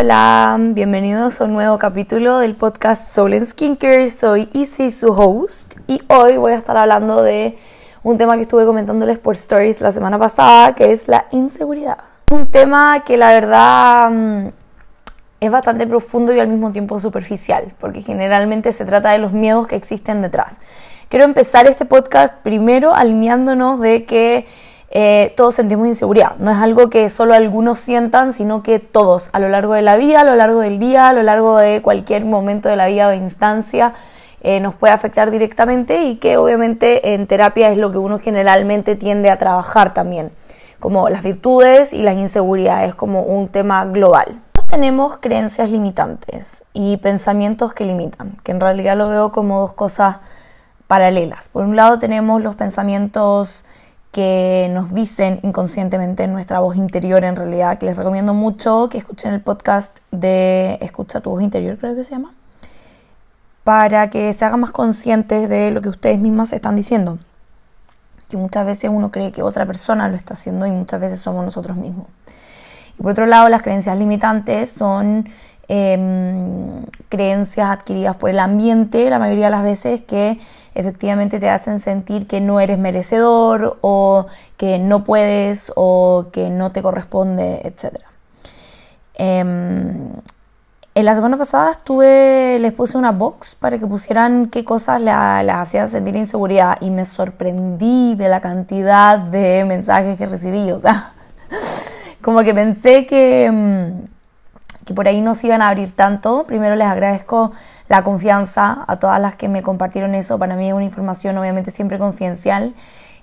Hola, bienvenidos a un nuevo capítulo del podcast Soul and Skincare. Soy Izzy, su host, y hoy voy a estar hablando de un tema que estuve comentándoles por stories la semana pasada, que es la inseguridad. Un tema que la verdad mm, es bastante profundo y al mismo tiempo superficial, porque generalmente se trata de los miedos que existen detrás. Quiero empezar este podcast primero alineándonos de que eh, todos sentimos inseguridad. No es algo que solo algunos sientan, sino que todos, a lo largo de la vida, a lo largo del día, a lo largo de cualquier momento de la vida o instancia, eh, nos puede afectar directamente y que obviamente en terapia es lo que uno generalmente tiende a trabajar también, como las virtudes y las inseguridades como un tema global. Tenemos creencias limitantes y pensamientos que limitan, que en realidad lo veo como dos cosas paralelas. Por un lado tenemos los pensamientos que nos dicen inconscientemente en nuestra voz interior en realidad, que les recomiendo mucho que escuchen el podcast de Escucha tu voz interior, creo que se llama, para que se hagan más conscientes de lo que ustedes mismas están diciendo, que muchas veces uno cree que otra persona lo está haciendo y muchas veces somos nosotros mismos. Y por otro lado, las creencias limitantes son em, creencias adquiridas por el ambiente, la mayoría de las veces que efectivamente te hacen sentir que no eres merecedor o que no puedes o que no te corresponde, etc. Em, en la semana pasada estuve, les puse una box para que pusieran qué cosas las hacían sentir inseguridad y me sorprendí de la cantidad de mensajes que recibí. O sea, como que pensé que, em, que por ahí no se iban a abrir tanto. Primero les agradezco la confianza a todas las que me compartieron eso. Para mí es una información obviamente siempre confidencial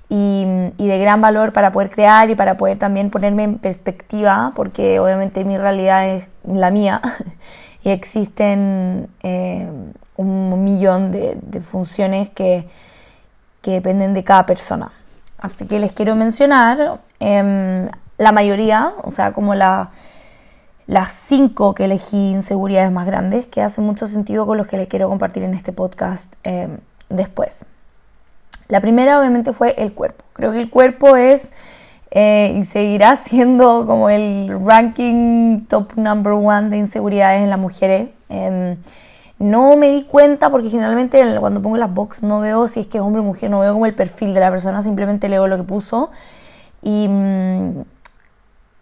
y, de gran valor para poder crear y para poder también ponerme en perspectiva, porque obviamente mi realidad es la mía y existen eh, un millón de, funciones que, que, dependen de cada persona. Así que les quiero mencionar em, la mayoría, o sea, como la las cinco que elegí inseguridades más grandes, que hacen mucho sentido con los que les quiero compartir en este podcast eh, después. La primera obviamente fue el cuerpo. Creo que el cuerpo es eh, y seguirá siendo como el ranking top number one de inseguridades en las mujeres. Em, no me di cuenta porque generalmente cuando pongo las box no veo si es que es hombre o mujer, no veo como el perfil de la persona, simplemente leo lo que puso. Y, mm,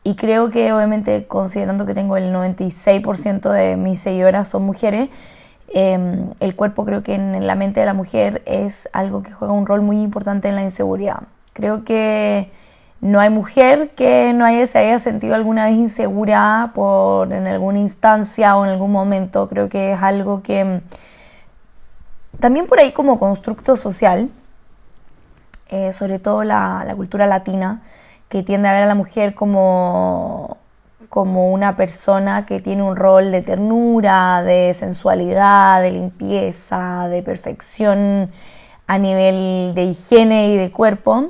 y creo que obviamente considerando que tengo el 96% de mis seguidoras son mujeres, em, el cuerpo creo que en la mente de la mujer es algo que juega un rol muy importante en la inseguridad. Creo que no hay mujer que no haya, se haya sentido alguna vez insegura por, en alguna instancia o en algún momento. Creo que es algo que em, también por ahí como constructo social, eh, sobre todo la, la cultura latina, que tiende a ver a la mujer como, como una persona que tiene un rol de ternura, de sensualidad, de limpieza, de perfección a nivel de higiene y de cuerpo.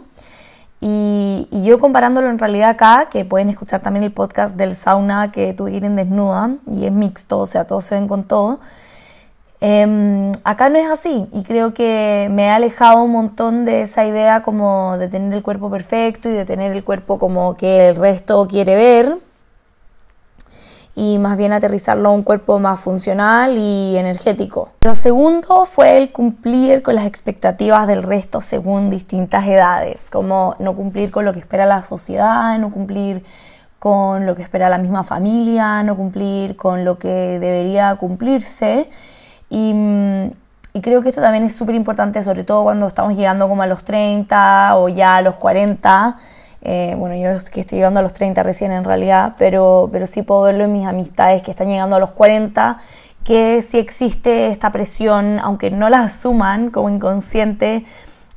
Y, yo comparándolo en realidad acá, que pueden escuchar también el podcast del sauna que tuve en desnuda, y es mixto, o sea, todos se ven con todo. Em, acá no es así y creo que me he alejado un montón de esa idea como de tener el cuerpo perfecto y de tener el cuerpo como que el resto quiere ver y más bien aterrizarlo a un cuerpo más funcional y energético. Lo segundo fue el cumplir con las expectativas del resto según distintas edades, como no cumplir con lo que espera la sociedad, no cumplir con lo que espera la misma familia, no cumplir con lo que debería cumplirse y, creo que esto también es súper importante, sobre todo cuando estamos llegando como a los 30 o ya a los 40. Eh, bueno, yo que estoy llegando a los 30 recién en realidad, pero, pero sí puedo verlo en mis amistades que están llegando a los 40, que sí existe esta presión, aunque no la asuman como inconsciente,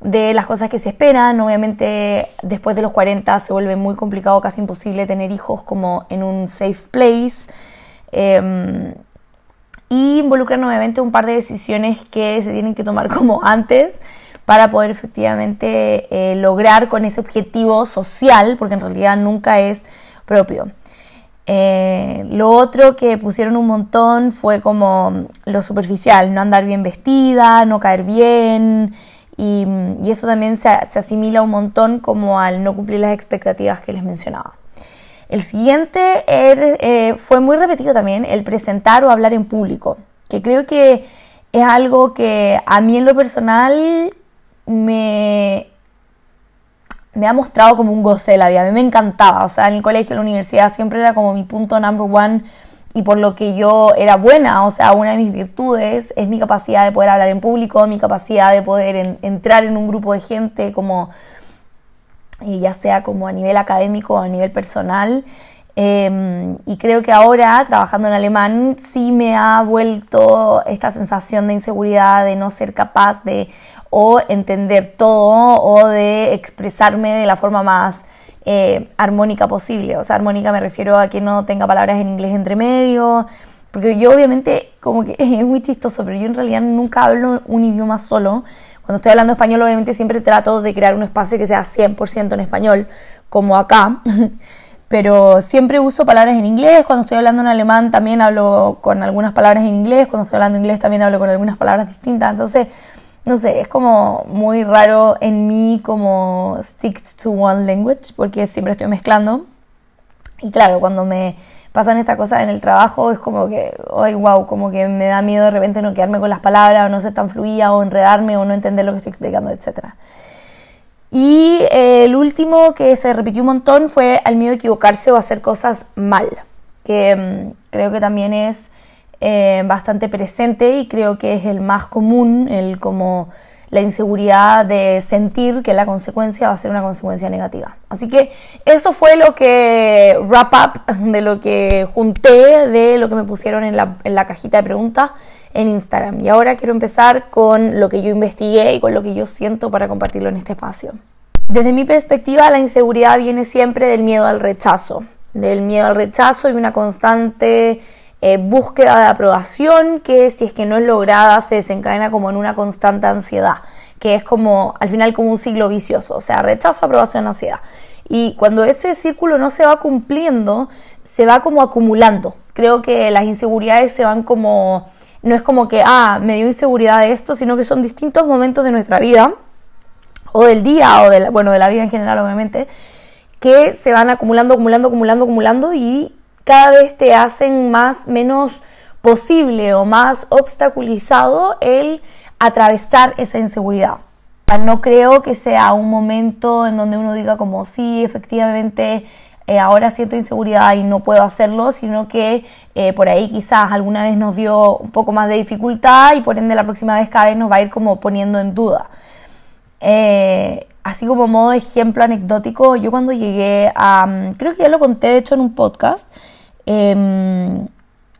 de las cosas que se esperan. Obviamente después de los 40 se vuelve muy complicado, casi imposible tener hijos como en un safe place. Em, y involucran obviamente un par de decisiones que se tienen que tomar como antes para poder efectivamente eh, lograr con ese objetivo social, porque en realidad nunca es propio. Eh, lo otro que pusieron un montón fue como lo superficial, no andar bien vestida, no caer bien, y, eso también se, se, asimila un montón como al no cumplir las expectativas que les mencionaba. El siguiente eh, fue muy repetido también, el presentar o hablar en público, que creo que es algo que a mí en lo personal me, me ha mostrado como un goce de la vida. A mí me encantaba, o sea, en el colegio, en la universidad, siempre era como mi punto number one y por lo que yo era buena, o sea, una de mis virtudes es mi capacidad de poder hablar en público, mi capacidad de poder entrar en un grupo de gente como ya sea como a nivel académico o a nivel personal. Em, y creo que ahora, trabajando en alemán, sí me ha vuelto esta sensación de inseguridad, de no ser capaz de o entender todo o de expresarme de la forma más eh, armónica posible. O sea, armónica me refiero a que no tenga palabras en inglés entre medio, porque yo obviamente, como que es muy chistoso, pero yo en realidad nunca hablo un idioma solo. Cuando estoy hablando español, obviamente siempre trato de crear un espacio que sea 100% en español, como acá. Pero siempre uso palabras en inglés. Cuando estoy hablando en alemán, también hablo con algunas palabras en inglés. Cuando estoy hablando inglés, también hablo con algunas palabras distintas. Entonces, no sé, es como muy raro en mí como stick to one language, porque siempre estoy mezclando. Y claro, cuando me pasan estas cosas en el trabajo, es como que, ay, wow, como que me da miedo de repente no quedarme con las palabras, o no ser tan fluida, o enredarme, o no entender lo que estoy explicando, etc. Y eh, el último que se repitió un montón fue el miedo a equivocarse o hacer cosas mal, que mm, creo que también es eh, bastante presente y creo que es el más común, el como la inseguridad de sentir que la consecuencia va a ser una consecuencia negativa. Así que eso fue lo que wrap up de lo que junté, de lo que me pusieron en la, en la cajita de preguntas en Instagram. Y ahora quiero empezar con lo que yo investigué y con lo que yo siento para compartirlo en este espacio. Desde mi perspectiva, la inseguridad viene siempre del miedo al rechazo, del miedo al rechazo y una constante eh, búsqueda de aprobación que si es que no es lograda se desencadena como en una constante ansiedad, que es como al final como un ciclo vicioso, o sea, rechazo, aprobación, ansiedad. Y cuando ese círculo no se va cumpliendo, se va como acumulando. Creo que las inseguridades se van como, no es como que, ah, me dio inseguridad de esto, sino que son distintos momentos de nuestra vida, o del día, o de la, bueno, de la vida en general, obviamente, que se van acumulando, acumulando, acumulando, acumulando y cada vez te hacen más, menos posible o más obstaculizado el atravesar esa inseguridad. No creo que sea un momento en donde uno diga como sí, efectivamente eh, ahora siento inseguridad y no puedo hacerlo, sino que eh, por ahí quizás alguna vez nos dio un poco más de dificultad y por ende la próxima vez cada vez nos va a ir como poniendo en duda. Eh, así como modo ejemplo anecdótico, yo cuando llegué a, creo que ya lo conté de hecho en un podcast, Em,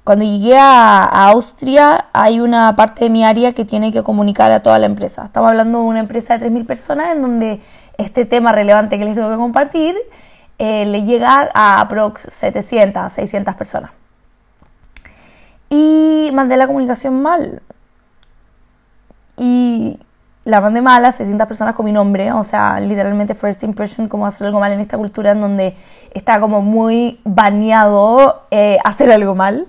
cuando llegué a, Austria hay una parte de mi área que tiene que comunicar a toda la empresa. Estamos hablando de una empresa de 3.000 personas en donde este tema relevante que les tengo que compartir eh, le llega a aprox 700, 600 personas. Y mandé la comunicación mal. Y la mandé mala, 600 personas con mi nombre, o sea, literalmente first impression, como hacer algo mal en esta cultura en donde está como muy baneado eh, hacer algo mal.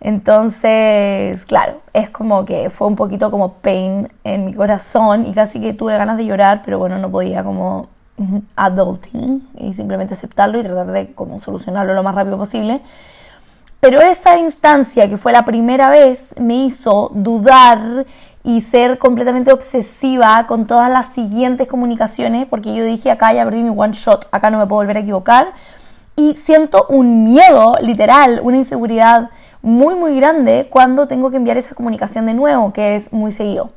Entonces, claro, es como que fue un poquito como pain en mi corazón y casi que tuve ganas de llorar, pero bueno, no podía como adulting y simplemente aceptarlo y tratar de como solucionarlo lo más rápido posible. Pero esa instancia que fue la primera vez me hizo dudar y ser completamente obsesiva con todas las siguientes comunicaciones, porque yo dije, acá ya perdí mi one shot, acá no me puedo volver a equivocar. Y siento un miedo, literal, una inseguridad muy, muy grande cuando tengo que enviar esa comunicación de nuevo, que es muy seguido.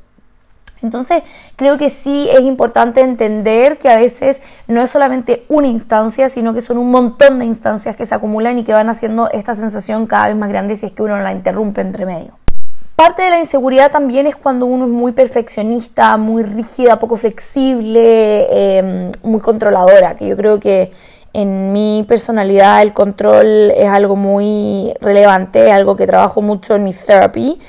Entonces, creo que sí es importante entender que a veces no es solamente una instancia, sino que son un montón de instancias que se acumulan y que van haciendo esta sensación cada vez más grande si es que uno la interrumpe entre medio. Parte de la inseguridad también es cuando uno es muy perfeccionista, muy rígida, poco flexible, em, muy controladora, que yo creo que en mi personalidad el control es algo muy relevante, algo que trabajo mucho en mi therapy,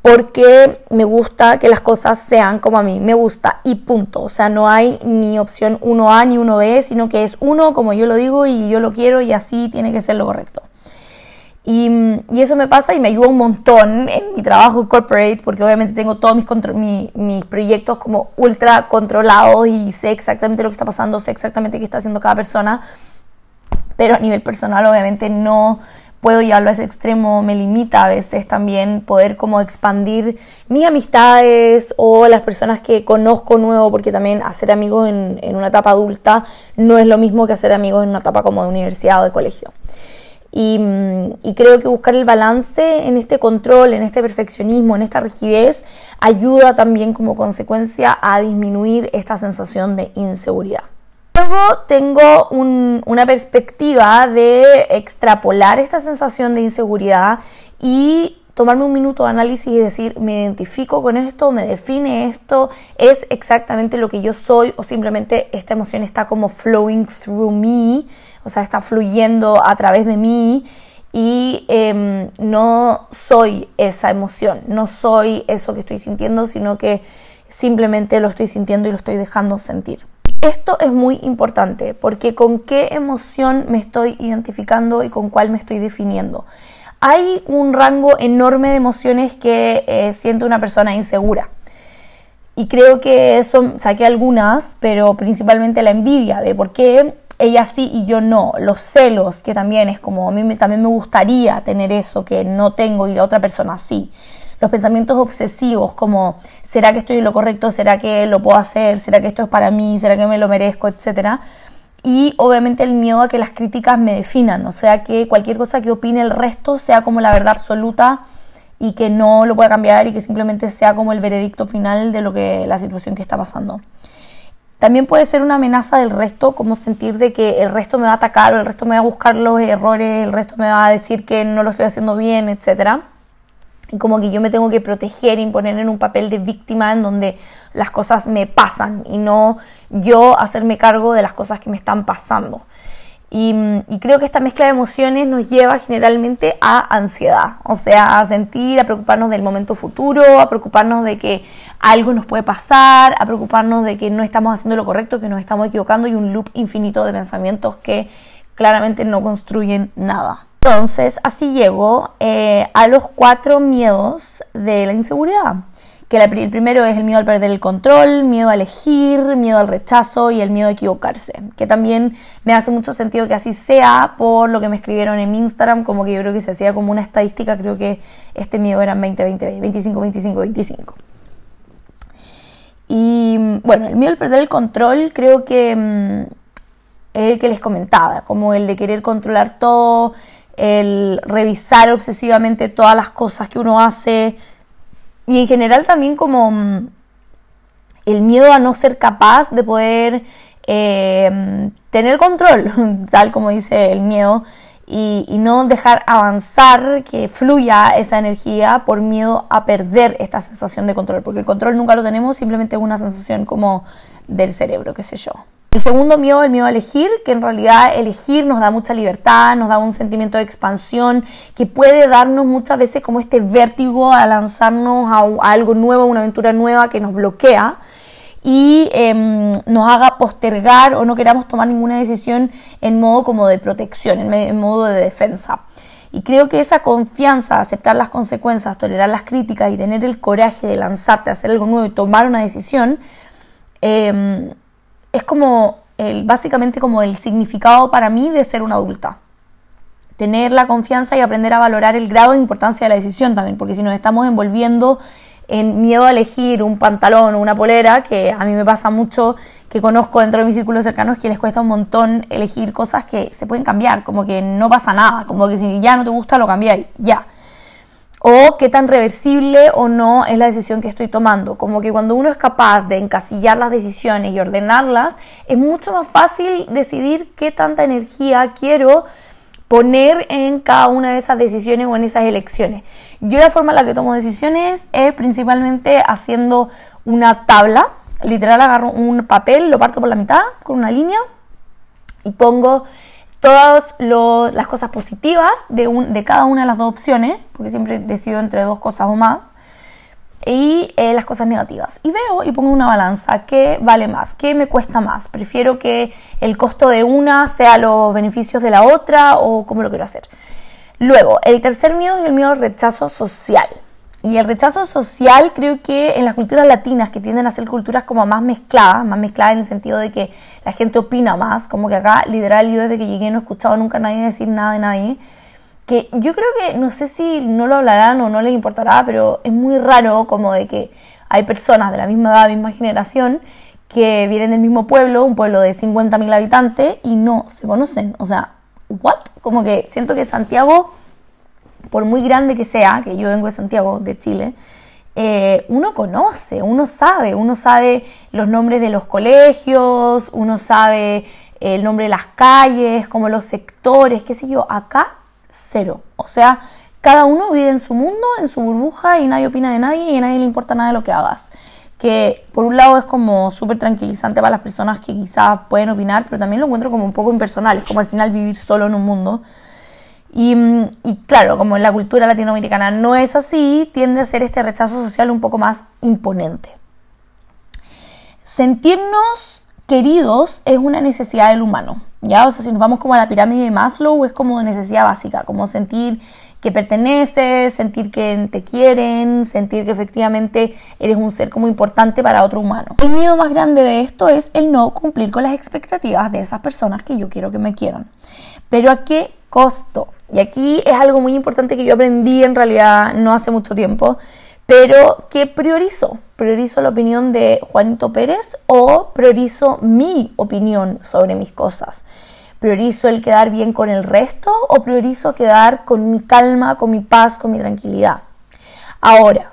porque me gusta que las cosas sean como a mí me gusta y punto. O sea, no hay ni opción 1A ni 1B, sino que es uno como yo lo digo y yo lo quiero y así tiene que ser lo correcto. Y, eso me pasa y me ayuda un montón en mi trabajo corporate, porque obviamente tengo todos mis, mis proyectos como ultra controlados y sé exactamente lo que está pasando, sé exactamente qué está haciendo cada persona. pero a nivel personal obviamente no puedo llevarlo a ese extremo, me limita a veces también poder como expandir mis amistades o las personas que conozco nuevo, porque también hacer amigos en, en una etapa adulta no es lo mismo que hacer amigos en una etapa como de universidad o de colegio. Y, y, creo que buscar el balance en este control, en este perfeccionismo, en esta rigidez, ayuda también como consecuencia a disminuir esta sensación de inseguridad. Luego tengo una perspectiva de extrapolar esta sensación de inseguridad y tomarme un minuto de análisis y decir, me identifico con esto, me define esto, es exactamente lo que yo soy o simplemente esta emoción está como flowing through me, o sea, está fluyendo a través de mí y em, no soy esa emoción, no soy eso que estoy sintiendo, sino que simplemente lo estoy sintiendo y lo estoy dejando sentir. Esto es muy importante porque con qué emoción me estoy identificando y con cuál me estoy definiendo. Hay un rango enorme de emociones que eh, siente una persona insegura. Y creo que eso saqué algunas, pero principalmente la envidia de por qué ella sí y yo no. Los celos, que también es como a mí también me gustaría tener eso que no tengo y la otra persona sí los pensamientos obsesivos como ¿será que estoy en lo correcto? ¿Será que lo puedo hacer? ¿Será que esto es para mí? ¿Será que me lo merezco? Etcétera. Y obviamente el miedo a que las críticas me definan, o sea que cualquier cosa que opine el resto sea como la verdad absoluta y que no lo pueda cambiar y que simplemente sea como el veredicto final de lo que la situación que está pasando. También puede ser una amenaza del resto, como sentir de que el resto me va a atacar o el resto me va a buscar los errores, el resto me va a decir que no lo estoy haciendo bien, etcétera como que yo me tengo que proteger y poner en un papel de víctima en donde las cosas me pasan y no yo hacerme cargo de las cosas que me están pasando. Y, creo que esta mezcla de emociones nos lleva generalmente a ansiedad, o sea, a sentir, a preocuparnos del momento futuro, a preocuparnos de que algo nos puede pasar, a preocuparnos de que no estamos haciendo lo correcto, que nos estamos equivocando y un loop infinito de pensamientos que claramente no construyen nada. Entonces, así llego eh, a los cuatro miedos de la inseguridad. Que el primero es el miedo al perder el control, miedo a elegir, miedo al rechazo y el miedo a equivocarse. Que también me hace mucho sentido que así sea por lo que me escribieron en Instagram, como que yo creo que se hacía como una estadística, creo que este miedo era 20, 20, 25, 25, 25. Y bueno, el miedo al perder el control creo que mm, es el que les comentaba, como el de querer controlar todo, el revisar obsesivamente todas las cosas que uno hace y en general también como mm, el miedo a no ser capaz de poder eh, tener control, tal como dice el miedo, y, y, no dejar avanzar, que fluya esa energía por miedo a perder esta sensación de control, porque el control nunca lo tenemos, simplemente es una sensación como del cerebro, qué sé yo. El segundo miedo, el miedo a elegir, que en realidad elegir nos da mucha libertad, nos da un sentimiento de expansión, que puede darnos muchas veces como este vértigo a lanzarnos a, algo nuevo, una aventura nueva que nos bloquea y em, nos haga postergar o no queramos tomar ninguna decisión en modo como de protección, en, modo de defensa. Y creo que esa confianza, aceptar las consecuencias, tolerar las críticas y tener el coraje de lanzarte a hacer algo nuevo y tomar una decisión, eh, es como el, básicamente como el significado para mí de ser una adulta. Tener la confianza y aprender a valorar el grado de importancia de la decisión también, porque si nos estamos envolviendo en miedo a elegir un pantalón o una polera, que a mí me pasa mucho, que conozco dentro de mis círculos cercanos que les cuesta un montón elegir cosas que se pueden cambiar, como que no pasa nada, como que si ya no te gusta lo cambiáis, ya o qué tan reversible o no es la decisión que estoy tomando. Como que cuando uno es capaz de encasillar las decisiones y ordenarlas, es mucho más fácil decidir qué tanta energía quiero poner en cada una de esas decisiones o en esas elecciones. Yo la forma en la que tomo decisiones es principalmente haciendo una tabla, literal agarro un papel, lo parto por la mitad con una línea y pongo todas las cosas positivas de, de, cada una de las dos opciones, porque siempre decido entre dos cosas o más, y eh, las cosas negativas. Y veo y pongo una balanza, ¿qué vale más? ¿Qué me cuesta más? ¿Prefiero que el costo de una sea los beneficios de la otra o cómo lo quiero hacer? Luego, el tercer miedo es el miedo al rechazo social. Y el rechazo social creo que en las culturas latinas, que tienden a ser culturas como más mezcladas, más mezcladas en el sentido de que la gente opina más, como que acá literal yo desde que llegué no he escuchado nunca a nadie decir nada de nadie, que yo creo que no sé si no lo hablarán o no les importará, pero es muy raro como de que hay personas de la misma edad, misma generación, que vienen del mismo pueblo, un pueblo de 50.000 habitantes, y no se conocen. O sea, ¿what? Como que siento que Santiago por muy grande que sea, que yo vengo de Santiago, de Chile, eh, uno conoce, uno sabe, uno sabe los nombres de los colegios, uno sabe el nombre de las calles, como los sectores, qué sé yo, acá cero. O sea, cada uno vive en su mundo, en su burbuja y nadie opina de nadie y a nadie le importa nada de lo que hagas. Que por un lado es como súper tranquilizante para las personas que quizás pueden opinar, pero también lo encuentro como un poco impersonal, es como al final vivir solo en un mundo y, claro, como en la cultura latinoamericana no es así, tiende a ser este rechazo social un poco más imponente. Sentirnos queridos es una necesidad del humano, ¿ya? O sea, si nos vamos como a la pirámide de Maslow, es como necesidad básica, como sentir que perteneces, sentir que te quieren, sentir que efectivamente eres un ser como importante para otro humano. El miedo más grande de esto es el no cumplir con las expectativas de esas personas que yo quiero que me quieran. Pero ¿a qué costo? Y aquí es algo muy importante que yo aprendí en realidad no hace mucho tiempo, pero que priorizo. Priorizo la opinión de Juanito Pérez o priorizo mi opinión sobre mis cosas. Priorizo el quedar bien con el resto o priorizo quedar con mi calma, con mi paz, con mi tranquilidad. Ahora,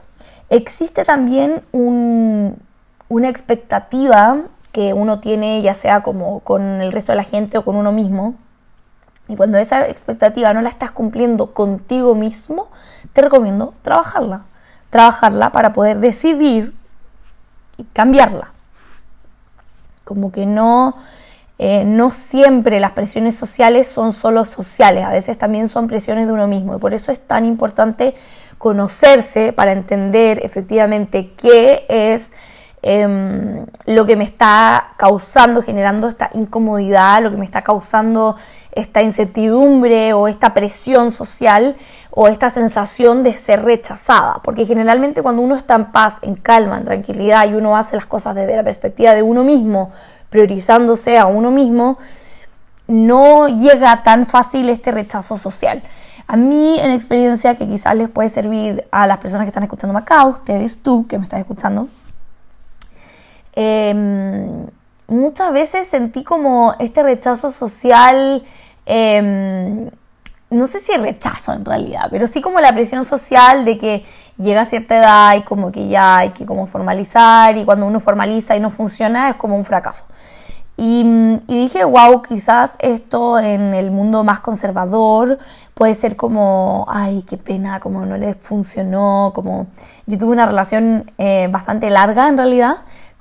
existe también una expectativa que uno tiene ya sea como con el resto de la gente o con uno mismo, y cuando esa expectativa no la estás cumpliendo contigo mismo, te recomiendo trabajarla. Trabajarla para poder decidir y cambiarla. Como que no, eh, no siempre las presiones sociales son solo sociales, a veces también son presiones de uno mismo. Y por eso es tan importante conocerse para entender efectivamente qué es Em, lo que me está causando, generando esta incomodidad, lo que me está causando esta incertidumbre o esta presión social o esta sensación de ser rechazada. Porque generalmente cuando uno está en paz, en calma, en tranquilidad y uno hace las cosas desde la perspectiva de uno mismo, priorizándose a uno mismo, no llega tan fácil este rechazo social. A mí, en experiencia que quizás les puede servir a las personas que están escuchando acá, ustedes, tú que me estás escuchando, Em, muchas veces sentí como este rechazo social, em, no sé si rechazo en realidad, pero sí como la presión social de que llega a cierta edad y como que ya hay que como formalizar y cuando uno formaliza y no funciona es como un fracaso. Y, y, dije, wow, quizás esto en el mundo más conservador puede ser como, ay, qué pena, como no le funcionó, como yo tuve una relación eh, bastante larga en realidad,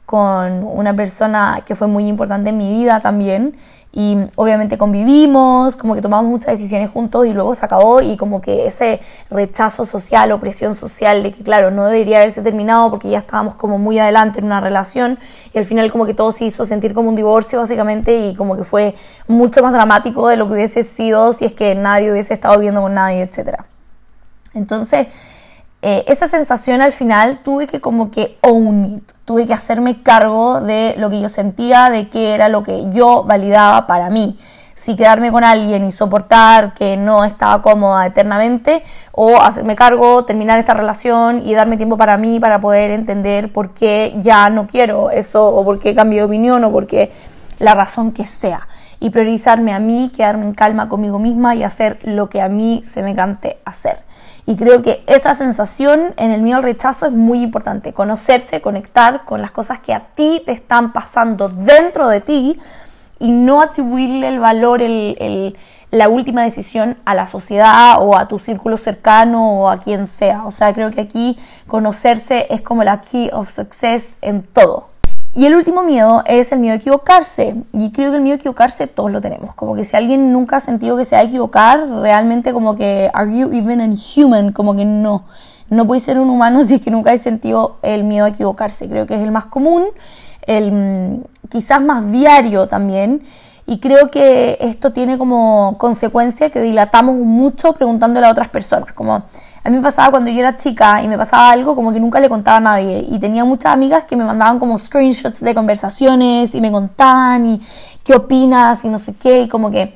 con una persona que fue muy importante en mi vida también y obviamente convivimos, como que tomamos muchas decisiones juntos y luego se acabó y como que ese rechazo social o presión social de que claro, no debería haberse terminado porque ya estábamos como muy adelante en una relación y al final como que todo se hizo sentir como un divorcio básicamente y como que fue mucho más dramático de lo que hubiese sido si es que nadie hubiese estado viviendo con nadie, etcétera. Entonces, eh, esa sensación al final tuve que como que own it, tuve que hacerme cargo de lo que yo sentía, de qué era lo que yo validaba para mí. Si quedarme con alguien y soportar que no estaba cómoda eternamente, o hacerme cargo, terminar esta relación y darme tiempo para mí para poder entender por qué ya no quiero eso, o por qué cambié de opinión, o por qué la razón que sea. Y priorizarme a mí, quedarme en calma conmigo misma y hacer lo que a mí se me cante hacer. Y creo que esa sensación en el miedo al rechazo es muy importante. Conocerse, conectar con las cosas que a ti te están pasando dentro de ti y no atribuirle el valor, el, la última decisión a la sociedad o a tu círculo cercano o a quien sea. O sea, creo que aquí conocerse es como la key of success en todo. Y el último miedo es el miedo a equivocarse. Y creo que el miedo a equivocarse todos lo tenemos. Como que si alguien nunca ha sentido que se va a equivocar, realmente como que, are you even a human? Como que no. No puede ser un humano si es que nunca ha sentido el miedo a equivocarse. Creo que es el más común, el mm, quizás más diario también. Y creo que esto tiene como consecuencia que dilatamos mucho preguntándole a otras personas. Como, A mí me pasaba cuando yo era chica y me pasaba algo como que nunca le contaba a nadie. Y tenía muchas amigas que me mandaban como screenshots de conversaciones y me contaban y qué opinas y no sé qué. Y como que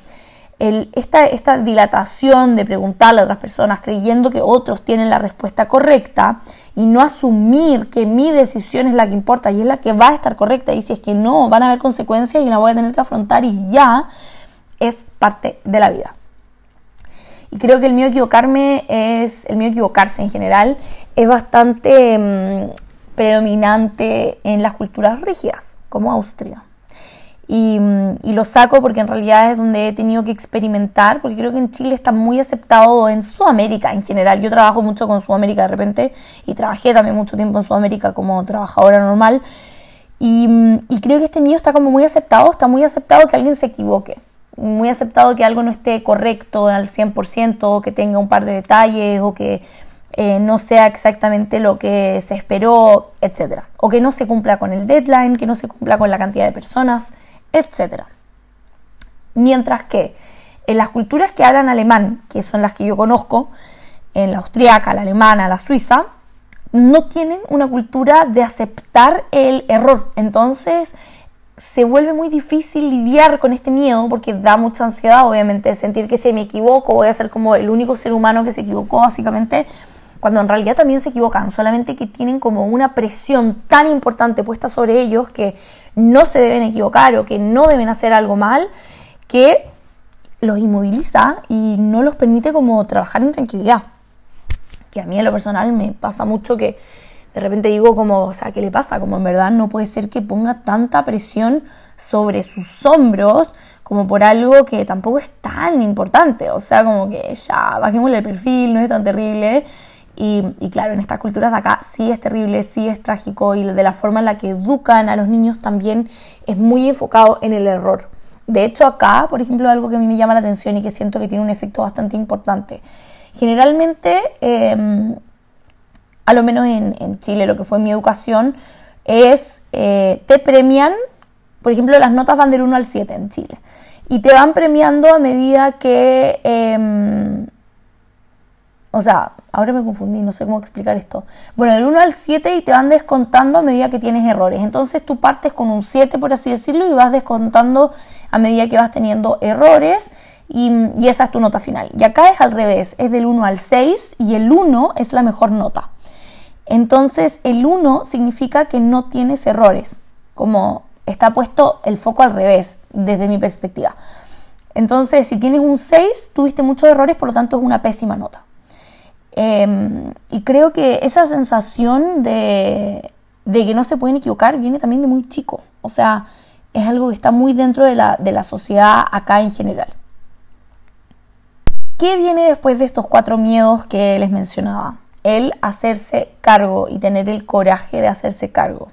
el, esta, esta dilatación de preguntarle a otras personas creyendo que otros tienen la respuesta correcta y no asumir que mi decisión es la que importa y es la que va a estar correcta. Y si es que no, van a haber consecuencias y la voy a tener que afrontar y ya es parte de la vida. Y creo que el mío equivocarme es, el mío equivocarse en general, es bastante mm, predominante en las culturas rígidas, como Austria. Y, mm, y, lo saco porque en realidad es donde he tenido que experimentar, porque creo que en Chile está muy aceptado en Sudamérica en general. Yo trabajo mucho con Sudamérica de repente y trabajé también mucho tiempo en Sudamérica como trabajadora normal. Y, mm, y creo que este mío está como muy aceptado, está muy aceptado que alguien se equivoque muy aceptado que algo no esté correcto al 100%, o que tenga un par de detalles, o que eh, no sea exactamente lo que se esperó, etc. O que no se cumpla con el deadline, que no se cumpla con la cantidad de personas, etc. Mientras que en las culturas que hablan alemán, que son las que yo conozco, en la austriaca, la alemana, la suiza, no tienen una cultura de aceptar el error. Entonces, se vuelve muy difícil lidiar con este miedo porque da mucha ansiedad, obviamente, sentir que si me equivoco voy a ser como el único ser humano que se equivocó, básicamente, cuando en realidad también se equivocan, solamente que tienen como una presión tan importante puesta sobre ellos que no se deben equivocar o que no deben hacer algo mal, que los inmoviliza y no los permite como trabajar en tranquilidad. Que a mí en lo personal me pasa mucho que de repente digo como, o sea, ¿qué le pasa? Como en verdad no puede ser que ponga tanta presión sobre sus hombros como por algo que tampoco es tan importante. O sea, como que ya, bajémosle el perfil, no es tan terrible. Y, claro, en estas culturas de acá sí es terrible, sí es trágico y de la forma en la que educan a los niños también es muy enfocado en el error. De hecho, acá, por ejemplo, algo que a mí me llama la atención y que siento que tiene un efecto bastante importante. Generalmente, eh, a lo menos en, Chile, lo que fue mi educación, es eh, te premian, por ejemplo, las notas van del 1 al 7 en Chile, y te van premiando a medida que, em, o sea, ahora me confundí, no sé cómo explicar esto. Bueno, del 1 al 7 y te van descontando a medida que tienes errores. Entonces tú partes con un 7, por así decirlo, y vas descontando a medida que vas teniendo errores. Y, y, esa es tu nota final. Y acá es al revés, es del 1 al 6 y el 1 es la mejor nota. Entonces el 1 significa que no tienes errores, como está puesto el foco al revés desde mi perspectiva. Entonces si tienes un 6, tuviste muchos errores, por lo tanto es una pésima nota. Em, y creo que esa sensación de, que no se pueden equivocar viene también de muy chico. O sea, es algo que está muy dentro de la, de la sociedad acá en general. ¿Qué viene después de estos cuatro miedos que les mencionaba? El hacerse cargo y tener el coraje de hacerse cargo.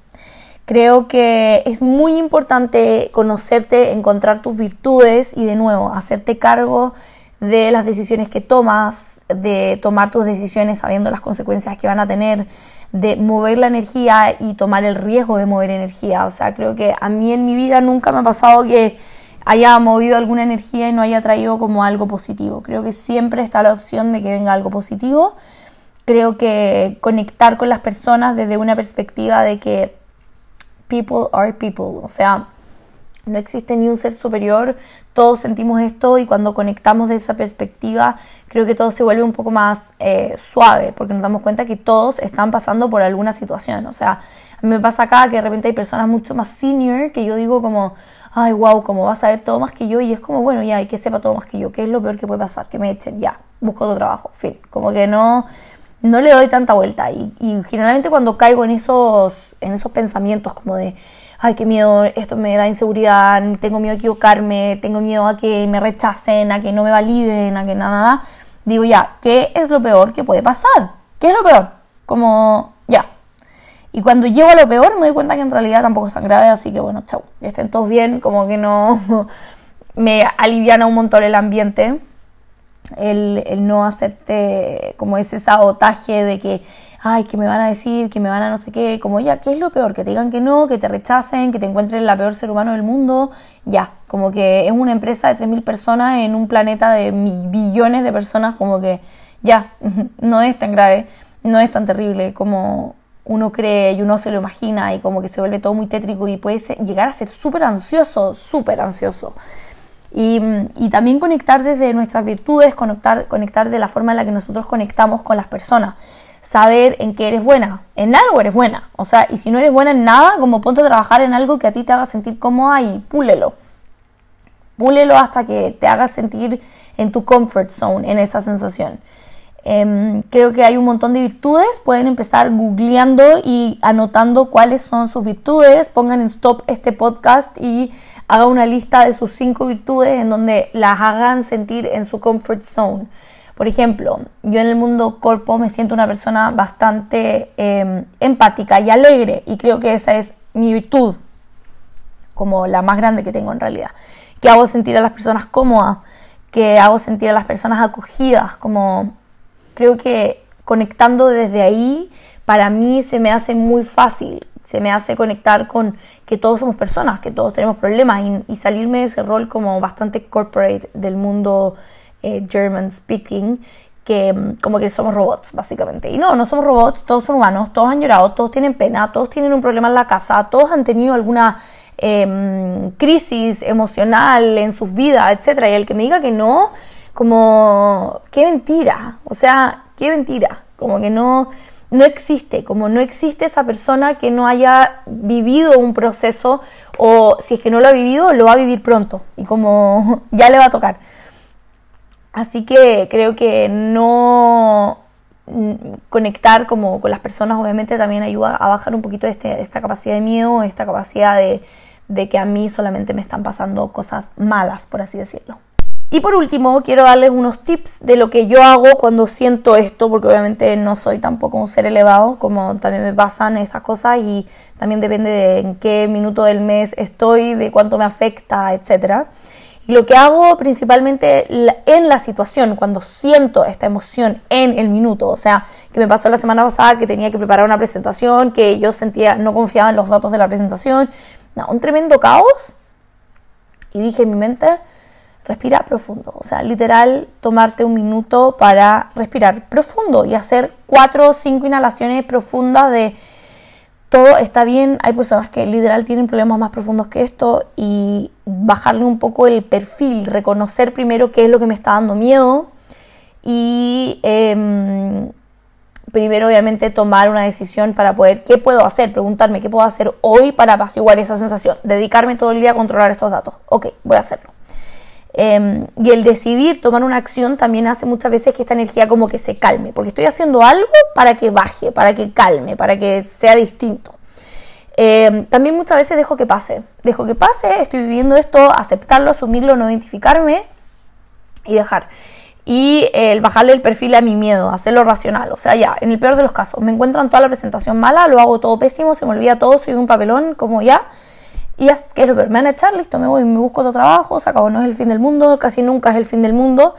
Creo que es muy importante conocerte, encontrar tus virtudes y de nuevo hacerte cargo de las decisiones que tomas, de tomar tus decisiones sabiendo las consecuencias que van a tener, de mover la energía y tomar el riesgo de mover energía. O sea, creo que a mí en mi vida nunca me ha pasado que haya movido alguna energía y no haya traído como algo positivo. Creo que siempre está la opción de que venga algo positivo creo que conectar con las personas desde una perspectiva de que people are people, o sea, no existe ni un ser superior, todos sentimos esto y cuando conectamos de esa perspectiva creo que todo se vuelve un poco más eh, suave porque nos damos cuenta que todos están pasando por alguna situación, o sea, a mí me pasa acá que de repente hay personas mucho más senior que yo digo como, ay, wow, como vas a ver todo más que yo y es como, bueno, ya, hay que sepa todo más que yo, ¿qué es lo peor que puede pasar? Que me echen, ya, busco otro trabajo, fin, como que no no le doy tanta vuelta. Y, generalmente cuando caigo en esos, en esos pensamientos como de, ay, qué miedo, esto me da inseguridad, tengo miedo a equivocarme, tengo miedo a que me rechacen, a que no me validen, a que nada, digo ya, ¿qué es lo peor que puede pasar? ¿Qué es lo peor? Como, ya. Y cuando llego a lo peor me doy cuenta que en realidad tampoco es tan grave, así que bueno, chau, que estén todos bien, como que no me aliviana un montón el ambiente el, no hacerte como ese sabotaje de que, ay, que me van a decir, que me van a no sé qué, como ya, ¿qué es lo peor? Que te digan que no, que te rechacen, que te encuentren la peor ser humano del mundo, ya, como que es una empresa de 3.000 personas en un planeta de billones de personas, como que ya, no es tan grave, no es tan terrible como uno cree y uno se lo imagina y como que se vuelve todo muy tétrico y puede llegar a ser súper ansioso, súper ansioso. Y, también conectar desde nuestras virtudes, conectar, conectar de la forma en la que nosotros conectamos con las personas. Saber en qué eres buena. En algo eres buena. O sea, y si no eres buena en nada, como ponte a trabajar en algo que a ti te haga sentir cómoda y púlelo. Púlelo hasta que te haga sentir en tu comfort zone, en esa sensación. Em, creo que hay un montón de virtudes. Pueden empezar googleando y anotando cuáles son sus virtudes. Pongan en stop este podcast y hagan una lista de sus cinco virtudes en donde las hagan sentir en su comfort zone. Por ejemplo, yo en el mundo corpo me siento una persona bastante em, empática y alegre y creo que esa es mi virtud, como la más grande que tengo en realidad. Que hago sentir a las personas cómodas, que hago sentir a las personas acogidas, como creo que conectando desde ahí, para mí se me hace muy fácil, se me hace conectar con que todos somos personas, que todos tenemos problemas y, salirme de ese rol como bastante corporate del mundo eh, German speaking, que mm, como que somos robots, básicamente. Y no, no somos robots, todos son humanos, todos han llorado, todos tienen pena, todos tienen un problema en la casa, todos han tenido alguna em, crisis emocional en sus vidas, etc. Y el que me diga que no, como, qué mentira, o sea, qué mentira, como que no, no existe, como no existe esa persona que no haya vivido un proceso o si es que no lo ha vivido, lo va a vivir pronto y como ya le va a tocar. Así que creo que no mm, conectar como con las personas obviamente también ayuda a bajar un poquito este, esta capacidad de miedo, esta capacidad de, de que a mí solamente me están pasando cosas malas, por así decirlo. Y por último, quiero darles unos tips de lo que yo hago cuando siento esto, porque obviamente no soy tampoco un ser elevado, como también me pasan estas cosas y también depende de en qué minuto del mes estoy, de cuánto me afecta, etc. Y lo que hago principalmente en la situación, cuando siento esta emoción en el minuto, o sea, que me pasó la semana pasada que tenía que preparar una presentación, que yo sentía, no confiaba en los datos de la presentación, no, un tremendo caos. Y dije en mi mente, respira profundo. O sea, literal, tomarte un minuto para respirar profundo y hacer cuatro o cinco inhalaciones profundas de todo está bien. Hay personas que literal tienen problemas más profundos que esto y bajarle un poco el perfil, reconocer primero qué es lo que me está dando miedo y em, primero obviamente tomar una decisión para poder, ¿qué puedo hacer? Preguntarme, ¿qué puedo hacer hoy para apaciguar esa sensación? Dedicarme todo el día a controlar estos datos. Ok, voy a hacerlo. Em, y el decidir tomar una acción también hace muchas veces que esta energía como que se calme, porque estoy haciendo algo para que baje, para que calme, para que sea distinto. Em, también muchas veces dejo que pase, dejo que pase, estoy viviendo esto, aceptarlo, asumirlo, no identificarme y dejar. Y el bajarle el perfil a mi miedo, hacerlo racional. O sea, ya, en el peor de los casos, me encuentran toda la presentación mala, lo hago todo pésimo, se me olvida todo, soy un papelón, como ya y ya, ¿qué es lo peor? Me van a echar, listo, me voy, me busco otro trabajo, se acabó, no es el fin del mundo, casi nunca es el fin del mundo.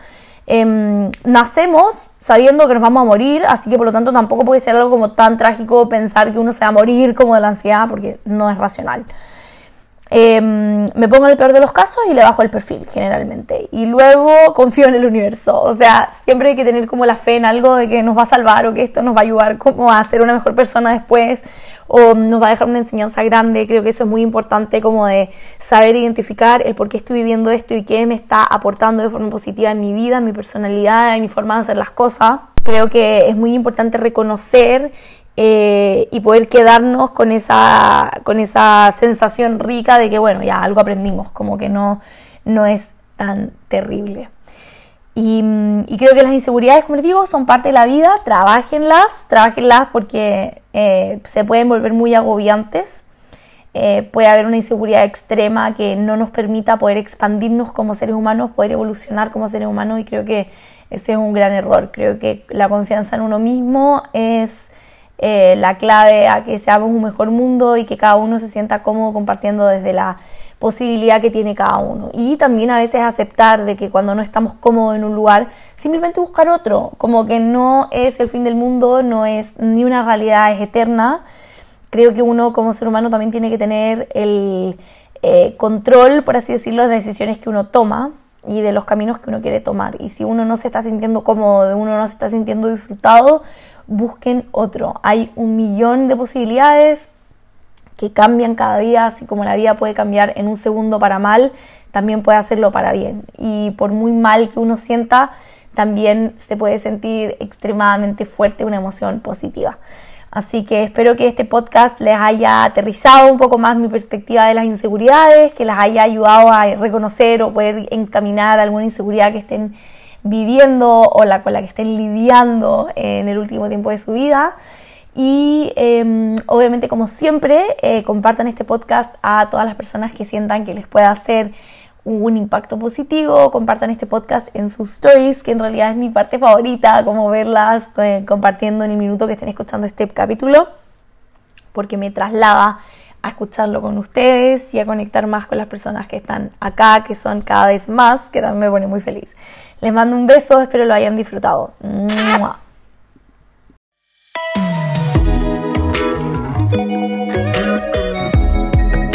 Em, nacemos sabiendo que nos vamos a morir, así que por lo tanto tampoco puede ser algo como tan trágico pensar que uno se va a morir como de la ansiedad, porque no es racional. Em, me pongo en el peor de los casos y le bajo el perfil generalmente. Y luego confío en el universo. O sea, siempre hay que tener como la fe en algo de que nos va a salvar o que esto nos va a ayudar como a ser una mejor persona después o nos va a dejar una enseñanza grande. Creo que eso es muy importante como de saber identificar el por qué estoy viviendo esto y qué me está aportando de forma positiva en mi vida, en mi personalidad, en mi forma de hacer las cosas. Creo que es muy importante reconocer eh, y poder quedarnos con esa, con esa sensación rica de que, bueno, ya algo aprendimos, como que no, no es tan terrible. Y, creo que las inseguridades, como les digo, son parte de la vida, trabajenlas, trabajenlas porque eh, se pueden volver muy agobiantes. Eh, puede haber una inseguridad extrema que no nos permita poder expandirnos como seres humanos, poder evolucionar como seres humanos y creo que ese es un gran error. Creo que la confianza en uno mismo es eh, la clave a que seamos un mejor mundo y que cada uno se sienta cómodo compartiendo desde la posibilidad que tiene cada uno. Y también a veces aceptar de que cuando no estamos cómodos en un lugar, simplemente buscar otro, como que no es el fin del mundo, no es ni una realidad, es eterna. Creo que uno como ser humano también tiene que tener el eh, control, por así decirlo, de decisiones que uno toma y de los caminos que uno quiere tomar. Y si uno no se está sintiendo cómodo, uno no se está sintiendo disfrutado, busquen otro. Hay un millón de posibilidades que cambian cada día, así como la vida puede cambiar en un segundo para mal, también puede hacerlo para bien. Y por muy mal que uno sienta, también se puede sentir extremadamente fuerte una emoción positiva. Así que espero que este podcast les haya aterrizado un poco más mi perspectiva de las inseguridades, que les haya ayudado a reconocer o poder encaminar alguna inseguridad que estén viviendo o la con la que estén lidiando en el último tiempo de su vida. Y em, obviamente, como siempre, eh, compartan este podcast a todas las personas que sientan que les pueda hacer un impacto positivo, compartan este podcast en sus stories, que en realidad es mi parte favorita, como verlas eh, compartiendo en el minuto que estén escuchando este capítulo, porque me traslada a escucharlo con ustedes y a conectar más con las personas que están acá, que son cada vez más, que también me pone muy feliz. Les mando un beso, espero lo hayan disfrutado.